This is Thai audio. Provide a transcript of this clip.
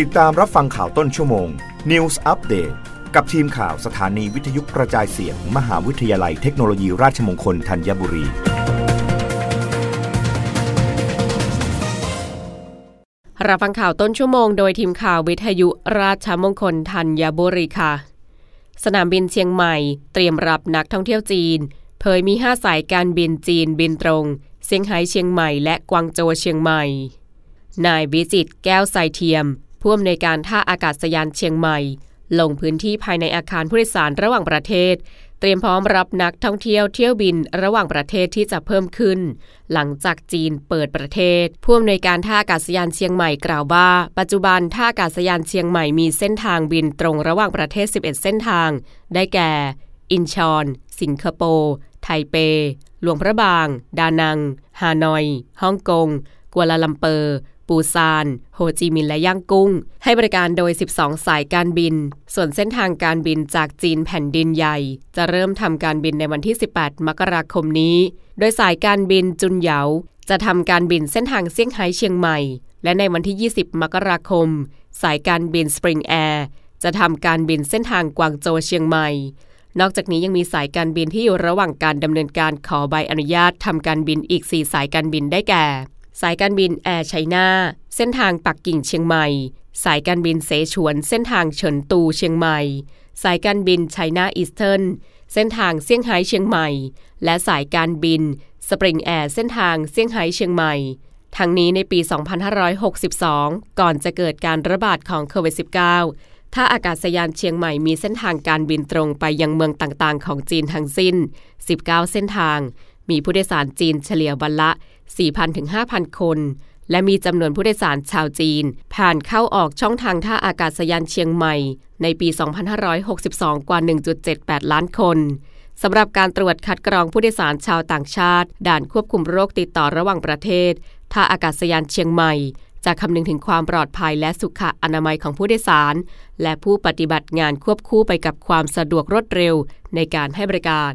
ติดตามรับฟังข่าวต้นชั่วโมง News Update กับทีมข่าวสถานีวิทยุกระจายเสียง มหาวิทยาลัยเทคโนโลยีราชมงคลธัญบุรี รับฟังข่าวต้นชั่วโมงโดยทีมข่าววิทยุราชมงคลธัญบุรีค่ะ สนามบินเชียงใหม่ เตรียมรับนักท่องเที่ยวจีน เผยมี 5 สายการบินจีนบินตรงเซี่ยงไฮ้เชียงใหม่และกวางโจวเชียงใหม่นายวิจิตแก้วไซเทียม ผู้อำนวยการท่าอากาศยานเชียงใหม่ ลงพื้นที่ภายในอาคารผู้โดยสารระหว่างประเทศ เตรียมพร้อมรับนักท่องเที่ยวเที่ยวบินระหว่างประเทศที่จะเพิ่มขึ้น หลังจากจีนเปิดประเทศ ผู้อำนวยการท่าอากาศยานเชียงใหม่กล่าวว่า ปัจจุบันท่าอากาศยานเชียงใหม่มีเส้นทางบินตรงระหว่างประเทศ 11 เส้นทาง ได้แก่ อินชอน สิงคโปร์ไทเป หลวงพระบาง ดานัง ฮานอย ฮ่องกง กัวลาลัมเปอร์ ปูซาน โฮจิมินห์และย่างกุ้ง ให้บริการโดย 12 สายการบิน ส่วนเส้นทางการบินจากจีนแผ่นดินใหญ่ จะเริ่มทำการบินในวันที่ 18 มกราคมนี้ โดยสายการบินจุนเหยา จะทำการบินเส้นทางเซี่ยงไฮ้เชียงใหม่ และในวันที่ 20 มกราคม สายการบินสปริงแอร์จะทำการบินเส้นทางกวางโจวเชียงใหม่นอกจากนี้ยังมีสายการบินที่อยู่ระหว่างการดำเนินการขอใบอนุญาตทำการบินอีก 4 สายการบินได้แก่ สายการบินแอร์ไชน่าเส้นทางปักกิ่งเชียงใหม่ สายการบินเสฉวนเส้นทางเฉินตูเชียงใหม่ สายการบินไชน่าอีสเทิร์นเส้นทางเซี่ยงไฮ้เชียงใหม่ และสายการบินสปริงแอร์เส้นทางเซี่ยงไฮ้เชียงใหม่ทั้งนี้ในปี 2562 ก่อนจะเกิดการระบาดของโควิด -19 ท่าอากาศยานเชียงใหม่มีเส้นทางการบินตรงไปยังเมืองต่างๆ ของจีนทั้งสิ้น 19 เส้นทาง มีผู้โดยสารจีนเฉลี่ยวันละ 4,000ถึง5,000 คน และมีจำนวนผู้โดยสารชาวจีน ผ่านเข้าออกช่องทางท่าอากาศยานเชียงใหม่ ในปี 2562 กว่า 1.78 ล้านคนสำหรับการตรวจคัดกรองผู้โดยสารชาวต่างชาติ ด่านควบคุมโรคติดต่อระหว่างประเทศ ท่าอากาศยานเชียงใหม่จะคำนึงถึงความปลอดภัยและสุขอนามัยของผู้โดยสาร และผู้ปฏิบัติงานควบคู่ไปกับความสะดวกรวดเร็วในการให้บริการ